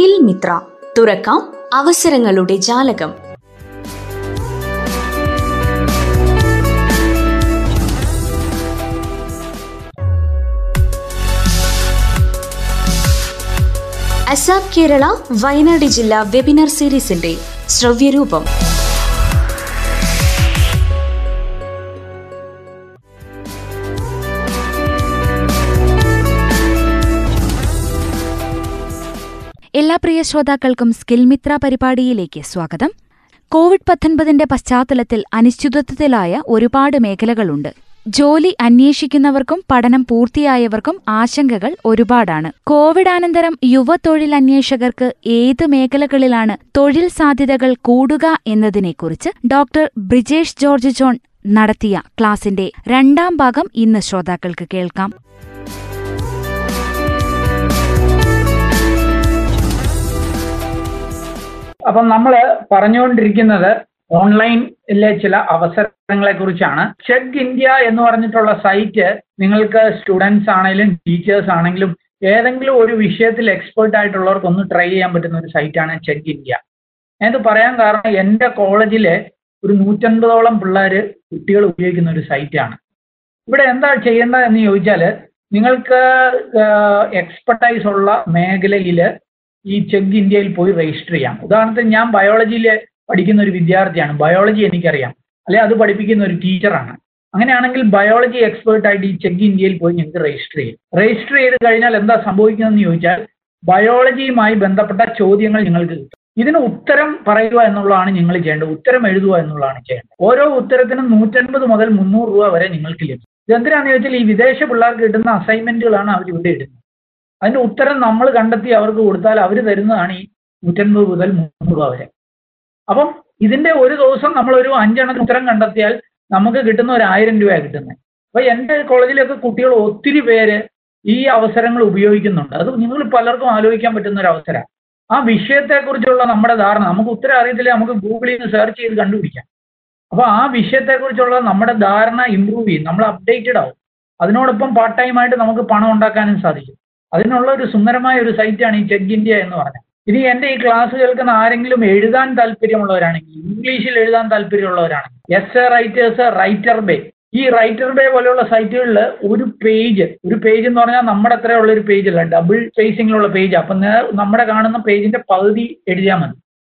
Skill Mitra. തുറക്കാം അവസരങ്ങളുടെ ജാലകം. അസാം കേരള വയനാട് ജില്ലാ വെബിനാർ സീരീസിന്റെ ശ്രവ്യരൂപം. എല്ലാ പ്രിയ ശ്രോതാക്കൾക്കും സ്കിൽ മിത്ര പരിപാടിയിലേക്ക് സ്വാഗതം. കോവിഡ് പത്തൊൻപതിന്റെ പശ്ചാത്തലത്തിൽ അനിശ്ചിതത്വത്തിലായ ഒരുപാട് മേഖലകളുണ്ട്. ജോലി അന്വേഷിക്കുന്നവർക്കും പഠനം പൂർത്തിയായവർക്കും ആശങ്കകൾ ഒരുപാടാണ്. കോവിഡാനന്തരം യുവ തൊഴിൽ അന്വേഷകർക്ക് ഏത് മേഖലകളിലാണ് തൊഴിൽ സാധ്യതകൾ കൂടുക എന്നതിനെക്കുറിച്ച് ഡോക്ടർ ബ്രിജേഷ് ജോർജ് ജോൺ നടത്തിയ ക്ലാസിന്റെ രണ്ടാം ഭാഗം ഇന്ന് ശ്രോതാക്കൾക്ക് കേൾക്കാം. അപ്പം നമ്മൾ പറഞ്ഞുകൊണ്ടിരിക്കുന്നത് ഓൺലൈനിലെ ചില അവസരങ്ങളെ കുറിച്ചാണ്. ചെക്ക് ഇന്ത്യ എന്ന് പറഞ്ഞിട്ടുള്ള സൈറ്റ് നിങ്ങൾക്ക് സ്റ്റുഡൻസ് ആണെങ്കിലും ടീച്ചേഴ്സ് ആണെങ്കിലും ഏതെങ്കിലും ഒരു വിഷയത്തിൽ എക്സ്പേർട്ട് ആയിട്ടുള്ളവർക്ക് ഒന്ന് ട്രൈ ചെയ്യാൻ പറ്റുന്ന ഒരു സൈറ്റാണ് ചെക്ക് ഇന്ത്യ എന്ത് പറയാൻ കാരണം എന്റെ കോളേജിലെ ഒരു നൂറ്റൻപതോളം പിള്ളേർ കുട്ടികൾ ഉപയോഗിക്കുന്ന ഒരു സൈറ്റാണ് ഇവിടെ എന്താ ചെയ്യേണ്ടത് എന്ന് ചോദിച്ചാൽ നിങ്ങൾക്ക് എക്സ്പെർട്ടൈസ് ഉള്ള മേഖലയിൽ ഈ ചെക്ക് ഇന്ത്യയിൽ പോയി രജിസ്റ്റർ ചെയ്യാം. ഉദാഹരണത്തിന് ഞാൻ ബയോളജിയിൽ പഠിക്കുന്ന ഒരു വിദ്യാർത്ഥിയാണ്. ബയോളജി എനിക്കറിയാം. അല്ലെ അത് പഠിപ്പിക്കുന്ന ഒരു ടീച്ചറാണ് അങ്ങനെയാണെങ്കിൽ ബയോളജി എക്സ്പേർട്ട് ആയിട്ട് ഈ ചെക്ക് ഇന്ത്യയിൽ പോയി ഞങ്ങൾക്ക് രജിസ്റ്റർ ചെയ്യും. രജിസ്റ്റർ ചെയ്ത് കഴിഞ്ഞാൽ എന്താ സംഭവിക്കുന്നതെന്ന് ചോദിച്ചാൽ ബയോളജിയുമായി ബന്ധപ്പെട്ട ചോദ്യങ്ങൾ നിങ്ങൾക്ക് കിട്ടും. ഇതിന് ഉത്തരം പറയുക എന്നുള്ളതാണ് നിങ്ങൾ ചെയ്യേണ്ടത്. ഉത്തരം എഴുതുക എന്നുള്ളതാണ് ചെയ്യേണ്ടത്. ഓരോ ഉത്തരത്തിനും നൂറ്റൻപത് മുതൽ മുന്നൂറ് രൂപ വരെ നിങ്ങൾക്ക് ലഭിക്കും. ഇതെന്തിനാണെന്ന് ചോദിച്ചാൽ ഈ വിദേശ പിള്ളേർക്ക് കിട്ടുന്ന അസൈൻമെന്റുകളാണ് അവർ ഇവിടെ ഇടുന്നത്. അതിന്റെ ഉത്തരം നമ്മൾ കണ്ടെത്തി അവർക്ക് കൊടുത്താൽ അവർ തരുന്നതാണ് ഈ നൂറ്റൻപത് മുതൽ മുന്നൂറ് രൂപ വരെ. അപ്പം ഇതിന്റെ ഒരു ദിവസം നമ്മളൊരു അഞ്ചെണ്ണത്തിന് ഉത്തരം കണ്ടെത്തിയാൽ നമുക്ക് കിട്ടുന്ന ഒരു ആയിരം രൂപയാണ് കിട്ടുന്നത്. അപ്പൊ എന്റെ കോളേജിലൊക്കെ കുട്ടികൾ ഒത്തിരി പേര് ഈ അവസരങ്ങൾ ഉപയോഗിക്കുന്നുണ്ട്. അത് നിങ്ങൾ പലർക്കും ആലോചിക്കാൻ പറ്റുന്ന ഒരു അവസരമാണ് ആ വിഷയത്തെക്കുറിച്ചുള്ള നമ്മുടെ ധാരണ നമുക്ക് ഉത്തരം അറിയത്തില്ല നമുക്ക് ഗൂഗിളിൽ നിന്ന് സെർച്ച് ചെയ്ത് കണ്ടുപിടിക്കാം. അപ്പോൾ ആ വിഷയത്തെക്കുറിച്ചുള്ള നമ്മുടെ ധാരണ ഇമ്പ്രൂവ് ചെയ്യും. നമ്മൾ അപ്ഡേറ്റഡ് ആവും. അതിനോടൊപ്പം പാർട്ട് ടൈം ആയിട്ട് നമുക്ക് പണം ഉണ്ടാക്കാനും സാധിക്കും. അതിനുള്ള ഒരു സുന്ദരമായ ഒരു സൈറ്റാണ് ഈ ചെക്ക് ഇന്ത്യ എന്ന് പറഞ്ഞത്. ഇനി എന്റെ ഈ ക്ലാസ് കേൾക്കുന്ന ആരെങ്കിലും എഴുതാൻ താല്പര്യമുള്ളവരാണെങ്കിൽ ഇംഗ്ലീഷിൽ എഴുതാൻ താല്പര്യമുള്ളവരാണെങ്കിൽ as a writers writer bay ഈ റൈറ്റർ ബേ പോലെയുള്ള സൈറ്റുകളിൽ ഒരു പേജ് ഒരു പേജ് എന്ന് പറഞ്ഞാൽ നമ്മുടെ അത്രയുള്ള ഒരു പേജ് അല്ല ഡബിൾ സ്പേസിങ്ങിലുള്ള പേജ് അപ്പം നമ്മുടെ കാണുന്ന പേജിന്റെ പകുതി എഴുതിയാൽ മതി.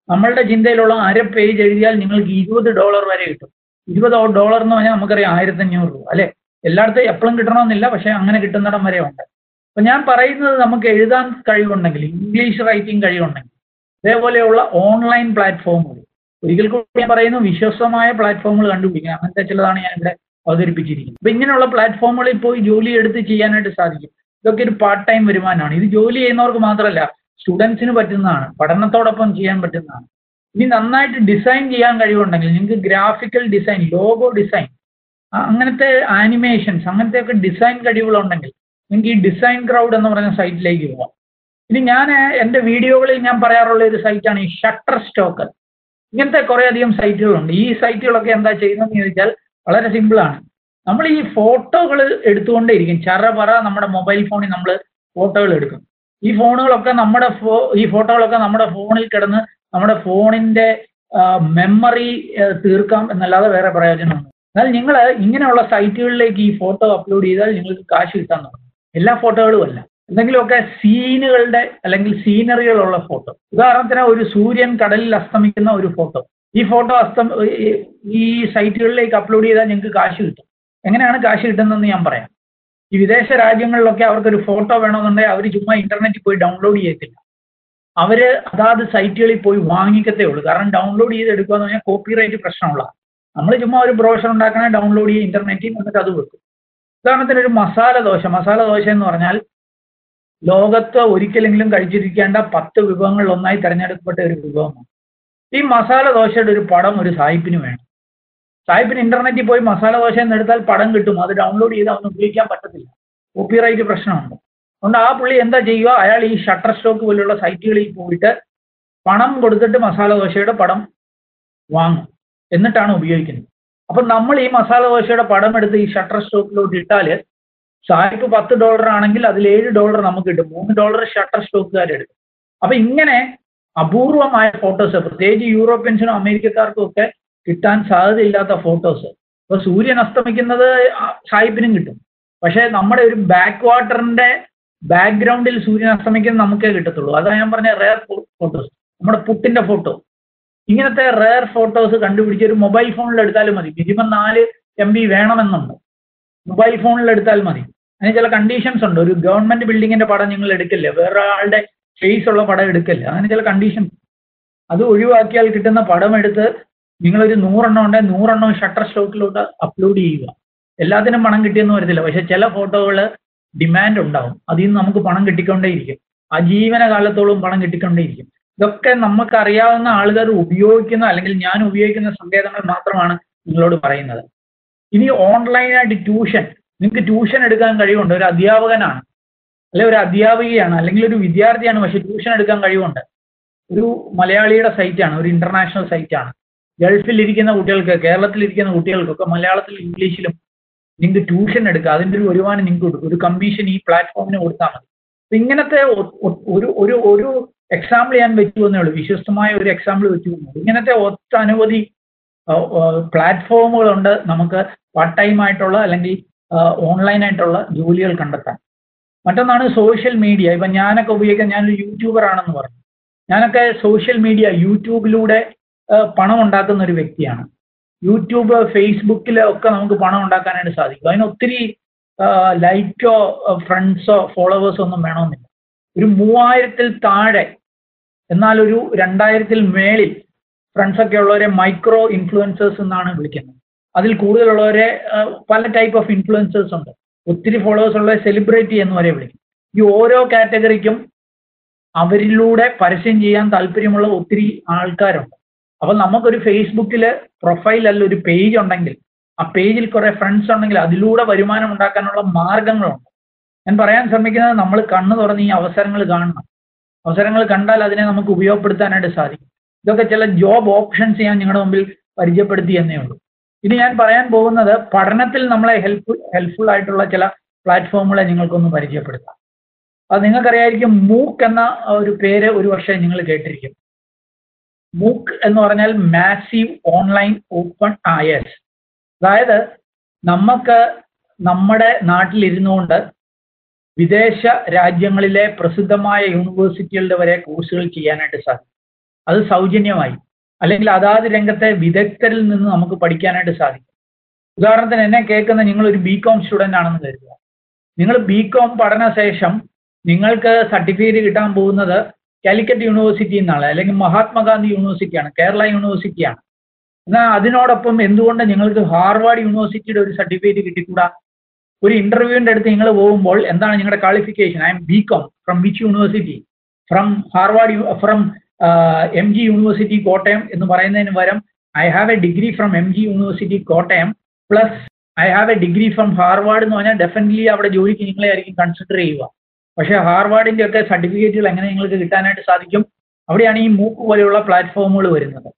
നമ്മളുടെ ചിന്തയിലുള്ള അര പേജ് എഴുതിയാൽ നിങ്ങൾക്ക് ഇരുപത് ഡോളർ വരെ കിട്ടും. ഇരുപത് ഡോളർ എന്ന് പറഞ്ഞാൽ നമുക്കറിയാം ആയിരത്തഞ്ഞൂറ് രൂപ അല്ലെ? എല്ലായിടത്തും എപ്പോഴും കിട്ടണമെന്നില്ല പക്ഷെ അങ്ങനെ കിട്ടുന്നിടം വരെ ഉണ്ട്. അപ്പം ഞാൻ പറയുന്നത് നമുക്ക് എഴുതാൻ കഴിവുണ്ടെങ്കിൽ ഇംഗ്ലീഷ് റൈറ്റിംഗ് കഴിവുണ്ടെങ്കിൽ ഇതേപോലെയുള്ള ഓൺലൈൻ പ്ലാറ്റ്ഫോമുകൾ ഒരിക്കൽ കൂടി ഞാൻ പറയുന്നു വിശ്വസമായ പ്ലാറ്റ്ഫോമുകൾ കണ്ടുപിടിക്കുക അങ്ങനത്തെ ചിലതാണ് ഞാൻ ഇവിടെ അവതരിപ്പിച്ചിരിക്കുന്നത്. അപ്പം ഇങ്ങനെയുള്ള പ്ലാറ്റ്ഫോമുകളിൽ പോയി ജോലി എടുത്ത് ചെയ്യാനായിട്ട് സാധിക്കും. ഇതൊക്കെ ഒരു പാർട്ട് ടൈം വരുമാനമാണ്. ഇത് ജോലി ചെയ്യുന്നവർക്ക് മാത്രമല്ല സ്റ്റുഡൻസിന് പറ്റുന്നതാണ് പഠനത്തോടൊപ്പം ചെയ്യാൻ പറ്റുന്നതാണ്. ഇനി നന്നായിട്ട് ഡിസൈൻ ചെയ്യാൻ കഴിവുണ്ടെങ്കിൽ നിങ്ങൾക്ക് ഗ്രാഫിക്കൽ ഡിസൈൻ ലോഗോ ഡിസൈൻ അങ്ങനത്തെ ആനിമേഷൻസ് അങ്ങനത്തെയൊക്കെ ഡിസൈൻ കഴിവുകളുണ്ടെങ്കിൽ നിങ്ങൾക്ക് ഈ ഡിസൈൻ ക്രൗഡ് എന്ന് പറയുന്ന സൈറ്റിലേക്ക് പോകാം ഇനി ഞാൻ എന്റെ വീഡിയോകളിൽ ഞാൻ പറയാറുള്ള ഒരു സൈറ്റാണ് ഈ ഷട്ടർ സ്റ്റോക്ക് ഇങ്ങനത്തെ കുറേ അധികം സൈറ്റുകളുണ്ട് ഈ സൈറ്റുകളൊക്കെ എന്താ ചെയ്യുന്നതെന്ന് ചോദിച്ചാൽ വളരെ സിമ്പിളാണ് നമ്മൾ ഈ ഫോട്ടോകൾ എടുത്തുകൊണ്ടേയിരിക്കും. ചറ പറ നമ്മുടെ മൊബൈൽ ഫോണിൽ നമ്മൾ ഫോട്ടോകൾ എടുക്കും. ഈ ഫോണുകളൊക്കെ നമ്മുടെ ഫോ ഈ ഫോട്ടോകളൊക്കെ നമ്മുടെ ഫോണിൽ കിടന്ന് നമ്മുടെ ഫോണിന്റെ മെമ്മറി തീർക്കാം എന്നല്ലാതെ വേറെ പ്രയോജനമുണ്ട് എന്നാൽ നിങ്ങൾ ഇങ്ങനെയുള്ള സൈറ്റുകളിലേക്ക് ഈ ഫോട്ടോ അപ്ലോഡ് ചെയ്താൽ നിങ്ങൾക്ക് കാശ് കിട്ടാൻ തുടങ്ങും. എല്ലാ ഫോട്ടോകളും അല്ല. എന്തെങ്കിലുമൊക്കെ സീനുകളുടെ അല്ലെങ്കിൽ സീനറികളുള്ള ഫോട്ടോ. ഉദാഹരണത്തിന് ഒരു സൂര്യൻ കടലിൽ അസ്തമിക്കുന്ന ഒരു ഫോട്ടോ. ഈ ഫോട്ടോ അസ്തം ഈ സൈറ്റുകളിലേക്ക് അപ്ലോഡ് ചെയ്താൽ ഞങ്ങൾക്ക് കാശ് കിട്ടും. എങ്ങനെയാണ് കാശ് കിട്ടുന്നതെന്ന് ഞാൻ പറയാം. ഈ വിദേശ രാജ്യങ്ങളിലൊക്കെ അവർക്കൊരു ഫോട്ടോ വേണമെന്നുണ്ടെങ്കിൽ അവർ ചുമ്മാ ഇന്റർനെറ്റിൽ പോയി ഡൗൺലോഡ് ചെയ്യത്തില്ല. അവർ അതാത് സൈറ്റുകളിൽ പോയി വാങ്ങിക്കത്തേ ഉള്ളൂ. കാരണം ഡൗൺലോഡ് ചെയ്ത് എടുക്കുക എന്ന് പറഞ്ഞാൽ കോപ്പിറൈറ്റ് പ്രശ്നമുള്ള നമ്മൾ ചുമ്മാ ഒരു ബ്രോഷർ ഉണ്ടാക്കണേ ഡൗൺലോഡ് ചെയ്യും ഇന്റർനെറ്റിൽ എന്നിട്ട് അത് വെക്കും. ഉദാഹരണത്തിന് ഒരു മസാല ദോശ. മസാല ദോശ എന്ന് പറഞ്ഞാൽ ലോകത്ത് ഒരിക്കലെങ്കിലും കഴിച്ചിരിക്കേണ്ട പത്ത് വിഭവങ്ങളിൽ ഒന്നായി തിരഞ്ഞെടുക്കപ്പെട്ട ഒരു വിഭവമാണ്. ഈ മസാല ദോശയുടെ ഒരു പടം ഒരു സായിപ്പിന് വേണം. സായിപ്പിന് ഇന്റർനെറ്റിൽ പോയി മസാല ദോശ എന്ന് എടുത്താൽ പടം കിട്ടും. അത് ഡൗൺലോഡ് ചെയ്ത് അവന് ഉപയോഗിക്കാൻ പറ്റത്തില്ല. കോപ്പിറൈറ്റ് പ്രശ്നമുണ്ട്. അതുകൊണ്ട് ആ പുള്ളി എന്താ ചെയ്യുക? അയാൾ ഈ ഷട്ടർ സ്റ്റോക്ക് പോലുള്ള സൈറ്റുകളിൽ പോയിട്ട് പണം കൊടുത്തിട്ട് മസാല ദോശയുടെ പടം വാങ്ങും. എന്നിട്ടാണ് ഉപയോഗിക്കുന്നത്. അപ്പം നമ്മൾ ഈ മസാല ദോശയുടെ പടം എടുത്ത് ഈ ഷട്ടർ സ്റ്റോക്കിലോട്ട് ഇട്ടാൽ സായിപ്പ് പത്ത് ഡോളർ ആണെങ്കിൽ അതിൽ ഏഴ് ഡോളർ നമുക്ക് കിട്ടും. മൂന്ന് ഡോളർ ഷട്ടർ സ്റ്റോക്കുകാരെടുക്കും അപ്പൊ ഇങ്ങനെ അപൂർവമായ ഫോട്ടോസ് പ്രത്യേകിച്ച് യൂറോപ്യൻസിനും അമേരിക്കക്കാർക്കും ഒക്കെ കിട്ടാൻ സാധ്യതയില്ലാത്ത ഫോട്ടോസ് ഇപ്പൊ സൂര്യൻ അസ്തമിക്കുന്നത് സായിപ്പിനും കിട്ടും. പക്ഷേ നമ്മുടെ ഒരു ബാക്ക് വാട്ടറിന്റെ ബാക്ക്ഗ്രൗണ്ടിൽ സൂര്യൻ അസ്തമിക്കുന്നത് നമുക്കേ കിട്ടത്തുള്ളൂ. അതാണ് ഞാൻ പറഞ്ഞ റെയർ ഫോട്ടോസ് നമ്മുടെ പുട്ടിന്റെ ഫോട്ടോ ഇങ്ങനത്തെ റെയർ ഫോട്ടോസ് കണ്ടുപിടിച്ച് ഒരു മൊബൈൽ ഫോണിൽ എടുത്താലും മതി. മിനിമം നാല് എം ബി വേണമെന്നുണ്ട്. മൊബൈൽ ഫോണിൽ എടുത്താൽ മതി. അതിന് ചില കണ്ടീഷൻസ് ഉണ്ട്. ഒരു ഗവൺമെന്റ് ബിൽഡിങ്ങിന്റെ പടം നിങ്ങൾ എടുക്കില്ല? വേറൊരാളുടെ ഫേസ് ഉള്ള പടം എടുക്കില്ല? അങ്ങനെ ചില കണ്ടീഷൻസ് അത് ഒഴിവാക്കിയാൽ കിട്ടുന്ന പടം എടുത്ത് നിങ്ങളൊരു നൂറെണ്ണം ഉണ്ടെങ്കിൽ നൂറെണ്ണം ഷട്ടർ സ്റ്റോക്കിലോട്ട് അപ്ലോഡ് ചെയ്യുക. എല്ലാത്തിനും പണം കിട്ടിയെന്ന് വരത്തില്ല. പക്ഷെ ചില ഫോട്ടോകൾ ഡിമാൻഡ് ഉണ്ടാവും. അതിൽ നിന്ന് നമുക്ക് പണം കിട്ടിക്കൊണ്ടേയിരിക്കും. ആ ജീവനകാലത്തോളം പണം കിട്ടിക്കൊണ്ടേയിരിക്കും. ഇതൊക്കെ നമുക്ക് അറിയാവുന്ന ആളുകൾ ഉപയോഗിക്കുന്ന അല്ലെങ്കിൽ ഞാൻ ഉപയോഗിക്കുന്ന സങ്കേതങ്ങൾ മാത്രമാണ് നിങ്ങളോട് പറയുന്നത്. ഇനി ഓൺലൈനായിട്ട് ട്യൂഷൻ നിങ്ങൾക്ക് ട്യൂഷൻ എടുക്കാൻ കഴിവുണ്ട്. ഒരു അധ്യാപകനാണ് അല്ലെ ഒരു അധ്യാപികയാണ് അല്ലെങ്കിൽ ഒരു വിദ്യാർത്ഥിയാണ് പക്ഷെ ട്യൂഷൻ എടുക്കാൻ കഴിവുണ്ട്. ഒരു മലയാളിയുടെ സൈറ്റാണ് ഒരു ഇന്റർനാഷണൽ സൈറ്റാണ് ഗൾഫിൽ ഇരിക്കുന്ന കുട്ടികൾക്ക് കേരളത്തിൽ ഇരിക്കുന്ന കുട്ടികൾക്കൊക്കെ മലയാളത്തിൽ ഇംഗ്ലീഷിലും നിങ്ങൾക്ക് ട്യൂഷൻ എടുക്കുക അതിന്റെ ഒരു വരുമാനം നിങ്ങൾക്ക് കൊടുക്കും. ഒരു കമ്മീഷൻ ഈ പ്ലാറ്റ്ഫോമിന് കൊടുത്താൽ മതി. ഇങ്ങനത്തെ ഒരു ഒരു ഒരു എക്സാമ്പിൾ ഞാൻ വെച്ചു എന്നേ ഉള്ളൂ. വിശ്വസ്തമായ ഒരു എക്സാമ്പിൾ വെച്ചു ഇങ്ങനത്തെ ഒട്ടനവധി പ്ലാറ്റ്ഫോമുകളുണ്ട് നമുക്ക് പാർട്ട് ടൈം ആയിട്ടുള്ള അല്ലെങ്കിൽ ഓൺലൈൻ ആയിട്ടുള്ള ജോലികൾ കണ്ടെത്താൻ. മറ്റൊന്നാണ് സോഷ്യൽ മീഡിയ ഇപ്പം ഞാനൊക്കെ ഉപയോഗിക്കാൻ ഞാനൊരു യൂട്യൂബർ ആണെന്ന് പറഞ്ഞു. ഞാനൊക്കെ സോഷ്യൽ മീഡിയ യൂട്യൂബിലൂടെ പണം ഉണ്ടാക്കുന്ന ഒരു വ്യക്തിയാണ്. യൂട്യൂബ് ഫേസ്ബുക്കിൽ ഒക്കെ നമുക്ക് പണം ഉണ്ടാക്കാനായിട്ട് സാധിക്കും. അതിന് ഒത്തിരി ലൈക്കോ ഫ്രണ്ട്സോ ഫോളോവേഴ്സോ ഒന്നും വേണമെന്നില്ല. ഒരു മൂവായിരത്തിൽ താഴെ എന്നാൽ ഒരു രണ്ടായിരത്തിൽ മേളിൽ ഫ്രണ്ട്സ് ഒക്കെ ഉള്ളവരെ മൈക്രോ ഇൻഫ്ലുവൻസേഴ്സ് എന്നാണ് വിളിക്കുന്നത്. അതിൽ കൂടുതലുള്ളവരെ പല ടൈപ്പ് ഓഫ് ഇൻഫ്ലുവൻസേഴ്സ് ഉണ്ട്. ഒത്തിരി ഫോളോവേഴ്സ് ഉള്ള സെലിബ്രിറ്റി എന്ന് വരെ വിളിക്കും. ഈ ഓരോ കാറ്റഗറിക്കും അവരിലൂടെ പരസ്യം ചെയ്യാൻ താല്പര്യമുള്ള ഒത്തിരി ആൾക്കാരുണ്ട്. അപ്പം നമുക്കൊരു ഫേസ്ബുക്കിൽ പ്രൊഫൈൽ അല്ല ഒരു പേജ് ഉണ്ടെങ്കിൽ ആ പേജിൽ കുറെ ഫ്രണ്ട്സ് ഉണ്ടെങ്കിൽ അതിലൂടെ വരുമാനം ഉണ്ടാക്കാനുള്ള മാർഗങ്ങളുണ്ട്. ഞാൻ പറയാൻ ശ്രമിക്കുന്നത് നമ്മൾ കണ്ണു തുറന്ന് ഈ അവസരങ്ങൾ കാണണം. അവസരങ്ങൾ കണ്ടാൽ അതിനെ നമുക്ക് ഉപയോഗപ്പെടുത്താനായിട്ട് സാധിക്കും. ഇതൊക്കെ ചില ജോബ് ഓപ്ഷൻസ് ഞാൻ നിങ്ങളുടെ മുമ്പിൽ പരിചയപ്പെടുത്തി എന്നേ ഉള്ളൂ. ഇനി ഞാൻ പറയാൻ പോകുന്നത് പഠനത്തിൽ നമ്മളെ ഹെൽപ്പ് ഹെൽപ്ഫുൾ ആയിട്ടുള്ള ചില പ്ലാറ്റ്ഫോമുകളെ നിങ്ങൾക്കൊന്ന് പരിചയപ്പെടുത്താം. അത് നിങ്ങൾക്കറിയായിരിക്കും മൂക്ക് എന്ന ഒരു പേര് ഒരു പക്ഷേ നിങ്ങൾ കേട്ടിരിക്കും. മൂക്ക് എന്ന് പറഞ്ഞാൽ മാസീവ് ഓൺലൈൻ ഓപ്പൺ ആയസ് അതായത് നമുക്ക് നമ്മുടെ നാട്ടിലിരുന്നുകൊണ്ട് വിദേശ രാജ്യങ്ങളിലെ പ്രസിദ്ധമായ യൂണിവേഴ്സിറ്റികളുടെ വരെ കോഴ്സുകൾ ചെയ്യാനായിട്ട് സാധിക്കും. അത് സൗജന്യമായി. അല്ലെങ്കിൽ അതാത് രംഗത്തെ വിദഗ്ധരിൽ നിന്ന് നമുക്ക് പഠിക്കാനായിട്ട് സാധിക്കും. ഉദാഹരണത്തിന് എന്നെ കേൾക്കുന്ന നിങ്ങൾ ഒരു ബി കോം സ്റ്റുഡന്റ് ആണെന്ന് കരുതുക. നിങ്ങൾ ബി കോം പഠന ശേഷം നിങ്ങൾക്ക് സർട്ടിഫിക്കറ്റ് കിട്ടാൻ പോകുന്നത് കാലിക്കറ്റ് യൂണിവേഴ്സിറ്റി എന്നാണ്. അല്ലെങ്കിൽ മഹാത്മാഗാന്ധി യൂണിവേഴ്സിറ്റിയാണ് കേരള യൂണിവേഴ്സിറ്റിയാണ് എന്നാൽ അതിനോടൊപ്പം എന്തുകൊണ്ട് നിങ്ങൾക്ക് ഹാർവാർഡ് യൂണിവേഴ്സിറ്റിയുടെ ഒരു സർട്ടിഫിക്കറ്റ് കിട്ടിക്കൂടാ? ഒരു ഇന്റർവ്യൂവിന്റെ അടുത്ത് നിങ്ങൾ പോകുമ്പോൾ എന്താണ് നിങ്ങളുടെ qualification I am B com from which university from Harvard from M G university Kottayam എന്ന് പറയുന്നതിന് പകരം I have a degree from M G university Kottayam plus I have a degree from Harvard എന്ന് പറഞ്ഞാൽ definitely അവിടെ ജോലിക്ക് നിങ്ങളെ ആയിരിക്കും consider ചെയ്യുക. പക്ഷേ ഹാർവാർഡിന്റെ ഒക്കെ സർട്ടിഫിക്കറ്റുകൾ എങ്ങനെ നിങ്ങൾക്ക് കിട്ടാനായിട്ട് സാധിക്കും? അവിടെയാണ് ഈ മൂക്ക് പോലെയുള്ള പ്ലാറ്റ്ഫോമുകൾ വരുന്നത്.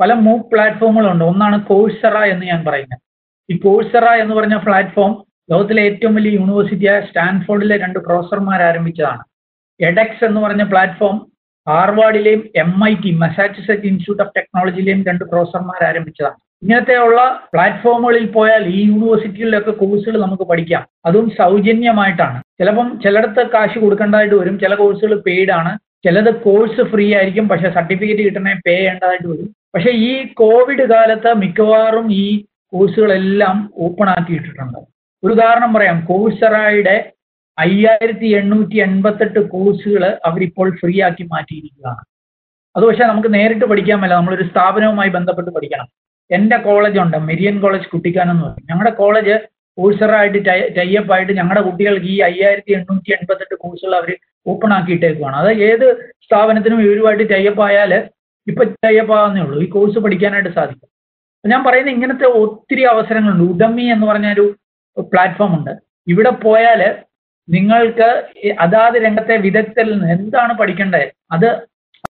പല മൂക്ക് പ്ലാറ്റ്ഫോമുകളുണ്ട് ഒന്നാണ് കോഴ്സറ എന്ന് ഞാൻ പറയുന്നത്. ഈ കോഴ്സറ എന്ന് പറഞ്ഞ പ്ലാറ്റ്ഫോം ലോകത്തിലെ ഏറ്റവും വലിയ യൂണിവേഴ്സിറ്റിയായ സ്റ്റാൻഫോർഡിലെ രണ്ട് പ്രൊഫസർമാർ ആരംഭിച്ചതാണ്. എഡെക്സ് എന്ന് പറഞ്ഞ platform ഹാർവാർഡിലെയും M I T Massachusetts institute of ടെക്നോളജിയിലെയും രണ്ട് പ്രൊഫസർമാർ ആരംഭിച്ചതാണ്. ഇങ്ങനത്തെയുള്ള പ്ലാറ്റ്ഫോമുകളിൽ പോയാൽ ഈ യൂണിവേഴ്സിറ്റികളിലൊക്കെ കോഴ്സുകൾ നമുക്ക് പഠിക്കാം. അതും സൗജന്യമായിട്ടാണ്. ചിലപ്പം ചിലയിടത്ത് കാശ് കൊടുക്കേണ്ടതായിട്ട് വരും. ചില കോഴ്സുകൾ പെയ്ഡ് ആണ്. ചിലത് കോഴ്സ് ഫ്രീ ആയിരിക്കും. പക്ഷെ സർട്ടിഫിക്കറ്റ് കിട്ടണേ പേ ചെയ്യേണ്ടതായിട്ട് വരും. പക്ഷേ ഈ കോവിഡ് കാലത്ത് മിക്കവാറും ഈ കോഴ്സുകളെല്ലാം ഓപ്പൺ ആക്കിയിട്ടിട്ടുണ്ട്. ഒരു ഉദാഹരണം പറയാം. കോഴ്സറായുടെ അയ്യായിരത്തി എണ്ണൂറ്റി എൺപത്തെട്ട് കോഴ്സുകൾ അവരിപ്പോൾ ഫ്രീ ആക്കി മാറ്റിയിരിക്കുകയാണ്. അത് പക്ഷേ നമുക്ക് നേരിട്ട് പഠിക്കാൻ മേല നമ്മളൊരു സ്ഥാപനവുമായി ബന്ധപ്പെട്ട് പഠിക്കണം. എന്റെ കോളേജ് ഉണ്ട്. മെരിയൻ കോളേജ് കുട്ടിക്കാനം എന്ന് പറയും. ഞങ്ങളുടെ കോളേജ് കോഴ്സറായിട്ട് ടൈപ്പ് ആയിട്ട് ഞങ്ങളുടെ കുട്ടികൾക്ക് ഈ അയ്യായിരത്തി എണ്ണൂറ്റി എൺപത്തെട്ട് കോഴ്സുകൾ അവർ ഓപ്പൺ ആക്കിയിട്ടേക്കുവാണ്. അത് ഏത് സ്ഥാപനത്തിനും ഇവരുമായിട്ട് ടൈപ്പ് ആയാൽ ഇപ്പം ടൈപ്പ് ആവുന്നേ ഉള്ളൂ. ഈ കോഴ്സ് പഠിക്കാനായിട്ട് സാധിക്കും. ഞാൻ പറയുന്ന ഇങ്ങനത്തെ ഒത്തിരി അവസരങ്ങളുണ്ട്. ഉഡമി എന്ന് പറഞ്ഞൊരു പ്ലാറ്റ്ഫോം ഉണ്ട്. ഇവിടെ പോയാൽ നിങ്ങൾക്ക് അതാത് രംഗത്തെ വിദഗ്ധരിൽ നിന്ന് എന്താണ് പഠിക്കേണ്ടത് അത്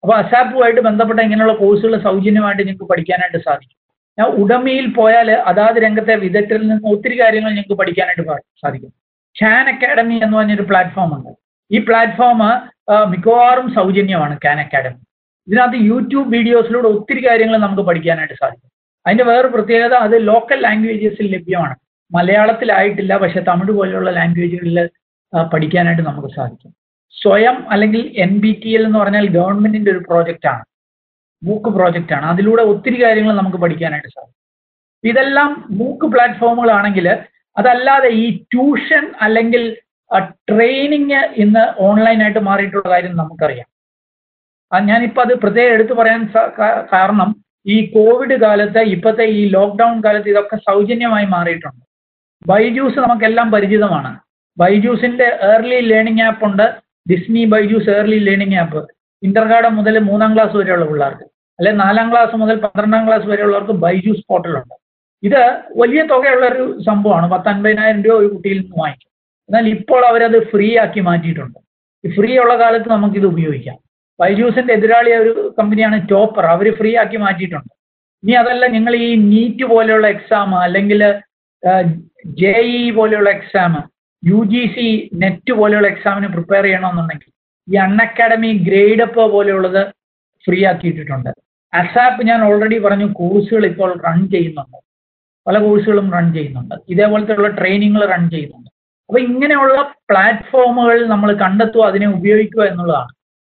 അപ്പോൾ അസാപ്പുമായിട്ട് ബന്ധപ്പെട്ട ഇങ്ങനെയുള്ള കോഴ്സുകൾ സൗജന്യമായിട്ട് നിങ്ങൾക്ക് പഠിക്കാനായിട്ട് സാധിക്കും. ഞാൻ ഉടമയിൽ പോയാൽ അതാത് രംഗത്തെ വിദഗ്ധരിൽ നിന്ന് ഒത്തിരി കാര്യങ്ങൾ നിങ്ങൾക്ക് പഠിക്കാനായിട്ട് സാധിക്കും. ക്യാൻ അക്കാഡമി എന്ന് പറഞ്ഞൊരു പ്ലാറ്റ്ഫോം ഉണ്ട്. ഈ പ്ലാറ്റ്ഫോം മിക്കവാറും സൗജന്യമാണ് ക്യാൻ അക്കാഡമി ഇതിനകത്ത് യൂട്യൂബ് വീഡിയോസിലൂടെ ഒത്തിരി കാര്യങ്ങൾ നമുക്ക് പഠിക്കാനായിട്ട് സാധിക്കും. അതിന്റെ വേറൊരു പ്രത്യേകത അത് ലോക്കൽ ലാംഗ്വേജസിൽ ലഭ്യമാണ്. മലയാളത്തിലായിട്ടില്ല പക്ഷെ തമിഴ് പോലെയുള്ള ലാംഗ്വേജുകളിൽ പഠിക്കാനായിട്ട് നമുക്ക് സാധിക്കും. സ്വയം അല്ലെങ്കിൽ എൻ ബി ടി എൽ എന്ന് പറഞ്ഞാൽ ഗവൺമെന്റിന്റെ ഒരു പ്രോജക്റ്റ് ആണ് മൂക്ക് പ്രോജക്റ്റ് ആണ് അതിലൂടെ ഒത്തിരി കാര്യങ്ങൾ നമുക്ക് പഠിക്കാനായിട്ട് സാധിക്കും. ഇതെല്ലാം മൂക്ക് പ്ലാറ്റ്ഫോമുകളാണെങ്കിൽ അതല്ലാതെ ഈ ട്യൂഷൻ അല്ലെങ്കിൽ ട്രെയിനിങ് ഇന്ന് ഓൺലൈനായിട്ട് മാറിയിട്ടുള്ള കാര്യം നമുക്കറിയാം. ഞാനിപ്പോൾ അത് പ്രത്യേകം എടുത്തു പറയാൻ കാരണം ഈ കോവിഡ് കാലത്ത് ഇപ്പോഴത്തെ ഈ ലോക്ക്ഡൗൺ കാലത്ത് ഇതൊക്കെ സൗജന്യമായി മാറിയിട്ടുണ്ട്. ബൈജൂസ് നമുക്കെല്ലാം പരിചിതമാണ്. ബൈജൂസിന്റെ ഏർലി ലേണിംഗ് ആപ്പ് ഉണ്ട്. Disney Byju's early learning app ഇന്റർഗാർഡൻ മുതൽ മൂന്നാം ക്ലാസ് വരെയുള്ള പിള്ളേർക്ക് അല്ലെ നാലാം ക്ലാസ് മുതൽ പന്ത്രണ്ടാം ക്ലാസ് വരെയുള്ളവർക്ക് ബൈജൂസ് പോർട്ടലുണ്ട് ഇത് വലിയ തുകയുള്ള ഒരു സംഭവമാണ്. പത്ത് അൻപതിനായിരം രൂപ ഒരു കുട്ടിയിൽ നിന്ന് വാങ്ങിക്കും. എന്നാൽ ഇപ്പോൾ അവരത് ഫ്രീ ആക്കി മാറ്റിയിട്ടുണ്ട്. ഈ ഫ്രീ ഉള്ള കാലത്ത് നമുക്കിത് ഉപയോഗിക്കാം. ബൈജൂസിന്റെ എതിരാളി ഒരു കമ്പനിയാണ് ടോപ്പർ. അവർ ഫ്രീ ആക്കി മാറ്റിയിട്ടുണ്ട്. ഇനി അതല്ല നിങ്ങൾ ഈ നീറ്റ് പോലെയുള്ള എക്സാം അല്ലെങ്കിൽ ജെ ഇ പോലെയുള്ള exam U G C NET പോലെയുള്ള എക്സാമിന് പ്രിപ്പയർ ചെയ്യണമെന്നുണ്ടെങ്കിൽ ഈ അൺഅക്കാഡമി ഗ്രേഡ് അപ്പ് പോലെയുള്ളത് ഫ്രീ ആക്കിയിട്ടിട്ടുണ്ട്. അസാപ്പ് ഞാൻ ഓൾറെഡി പറഞ്ഞു കോഴ്സുകൾ ഇപ്പോൾ റൺ ചെയ്യുന്നുണ്ട്. പല കോഴ്സുകളും റൺ ചെയ്യുന്നുണ്ട്. ഇതേപോലത്തെ ഉള്ള ട്രെയിനിങ്ങുകൾ റൺ ചെയ്യുന്നുണ്ട്. അപ്പോൾ ഇങ്ങനെയുള്ള പ്ലാറ്റ്ഫോമുകൾ നമ്മൾ കണ്ടെത്തുക അതിനെ ഉപയോഗിക്കുക എന്നുള്ളതാണ്.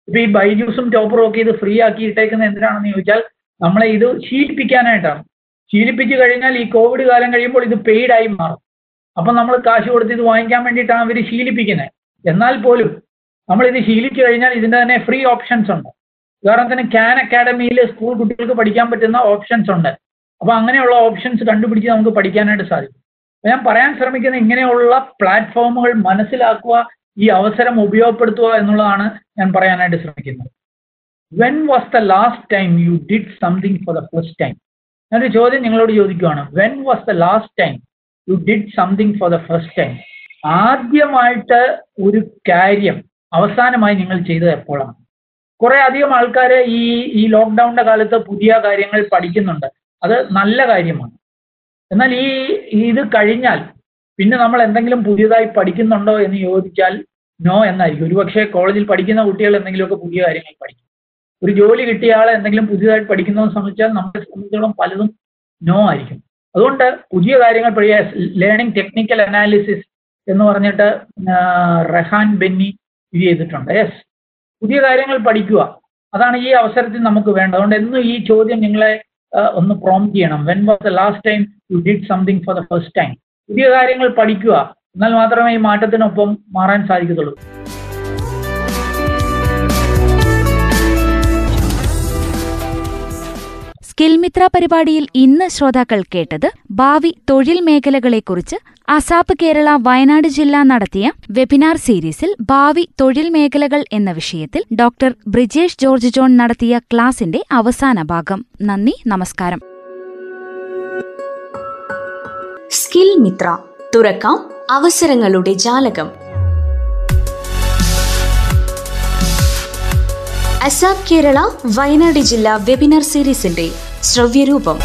ഇപ്പൊ ഈ ബൈജൂസും ടോപ്പറും ഒക്കെ ഇത് ഫ്രീ ആക്കി ഇട്ടേക്കുന്നത് എന്തിനാണെന്ന് ചോദിച്ചാൽ നമ്മളെ ഇത് ശീലിപ്പിക്കാനായിട്ടാണ്. ശീലിപ്പിച്ചു കഴിഞ്ഞാൽ ഈ കോവിഡ് കാലം കഴിയുമ്പോൾ ഇത് പെയ്ഡായി മാറും. അപ്പം നമ്മൾ കാശ് കൊടുത്ത് ഇത് വാങ്ങിക്കാൻ വേണ്ടിയിട്ടാണ് അവർ ശീലിപ്പിക്കുന്നത്. എന്നാൽ പോലും നമ്മൾ ഇത് ശീലിച്ചു കഴിഞ്ഞാൽ ഇതിന്റെ തന്നെ ഫ്രീ ഓപ്ഷൻസ് ഉണ്ട്. ഉദാഹരണത്തിന് ക്യാൻ അക്കാഡമിയിൽ സ്കൂൾ കുട്ടികൾക്ക് പഠിക്കാൻ പറ്റുന്ന ഓപ്ഷൻസ് ഉണ്ട്. അപ്പം അങ്ങനെയുള്ള ഓപ്ഷൻസ് കണ്ടുപിടിച്ച് നമുക്ക് പഠിക്കാനായിട്ട് സാധിക്കും. ഞാൻ പറയാൻ ശ്രമിക്കുന്നത് ഇങ്ങനെയുള്ള പ്ലാറ്റ്ഫോമുകൾ മനസ്സിലാക്കുക ഈ അവസരം ഉപയോഗപ്പെടുത്തുക എന്നുള്ളതാണ് ഞാൻ പറയാനായിട്ട് ശ്രമിക്കുന്നത്. When was the last time you did something for the first time ഞാനൊരു ചോദ്യം നിങ്ങളോട് ചോദിക്കുകയാണ് when was the last time you did something for the first time ആദ്യമായിട്ട് ഒരു കാര്യം അവസാനമായി നിങ്ങൾ ചെയ്തത് എപ്പോഴാണ്? കുറെ അധികം ആൾക്കാർ ഈ ഈ ലോക്ക്ഡൗണിന്റെ കാലത്ത് പുതിയ കാര്യങ്ങൾ പഠിക്കുന്നുണ്ട്. അത് നല്ല കാര്യമാണ്. എന്നാൽ ഈ ഇത് കഴിഞ്ഞാൽ പിന്നെ നമ്മൾ എന്തെങ്കിലും പുതിയതായി പഠിക്കുന്നുണ്ടോ എന്ന് ചോദിച്ചാൽ നോ എന്നായിരിക്കും. ഒരുപക്ഷെ കോളേജിൽ പഠിക്കുന്ന കുട്ടികൾ എന്തെങ്കിലുമൊക്കെ പുതിയ കാര്യങ്ങൾ പഠിക്കും. ഒരു ജോലി കിട്ടിയ ആളെ എന്തെങ്കിലും പുതിയതായിട്ട് പഠിക്കുന്നതെന്ന് സംബന്ധിച്ചാൽ നമ്മളെ സംബന്ധിച്ചിടത്തോളം പലതും നോ ആയിരിക്കും. അതുകൊണ്ട് പുതിയ കാര്യങ്ങൾ പഠിക്കുക ലേണിംഗ് ടെക്നിക്കൽ അനാലിസിസ് എന്ന് പറഞ്ഞിട്ട് റഹാൻ ബെന്നി ഇത് ചെയ്തിട്ടുണ്ട്. യെസ് പുതിയ കാര്യങ്ങൾ പഠിക്കുക. അതാണ് ഈ അവസരത്തിൽ നമുക്ക് വേണ്ടത്. അതുകൊണ്ട് എന്നും ഈ ചോദ്യം നിങ്ങളെ ഒന്ന് പ്രോംപ്റ്റ് ചെയ്യണം. When was the last time you did something for the first time പുതിയ കാര്യങ്ങൾ പഠിക്കുക. എന്നാൽ മാത്രമേ ഈ മാറ്റത്തിനൊപ്പം മാറാൻ സാധിക്കത്തുള്ളൂ. സ്കിൽ മിത്ര പരിപാടിയിൽ ഇന്ന് ശ്രോതാക്കൾ കേട്ടത് ഭാവി തൊഴിൽ മേഖലകളെക്കുറിച്ച് അസാപ്പ് കേരള വയനാട് ജില്ല നടത്തിയ വെബിനാർ സീരീസിൽ ഭാവി തൊഴിൽ മേഖലകൾ എന്ന വിഷയത്തിൽ ഡോക്ടർ ബ്രിജേഷ് ജോർജ് ജോൺ നടത്തിയ ക്ലാസിന്റെ അവസാന ഭാഗം. നന്ദി നമസ്കാരം. സ്കിൽ മിത്ര തുറക്കാം അവസരങ്ങളുടെ ജാലകം. അസാപ് കേരള വയനാട് ജില്ലാ വെബിനാർ സീരീസിന്റെ ശ്രവ്യരൂപം.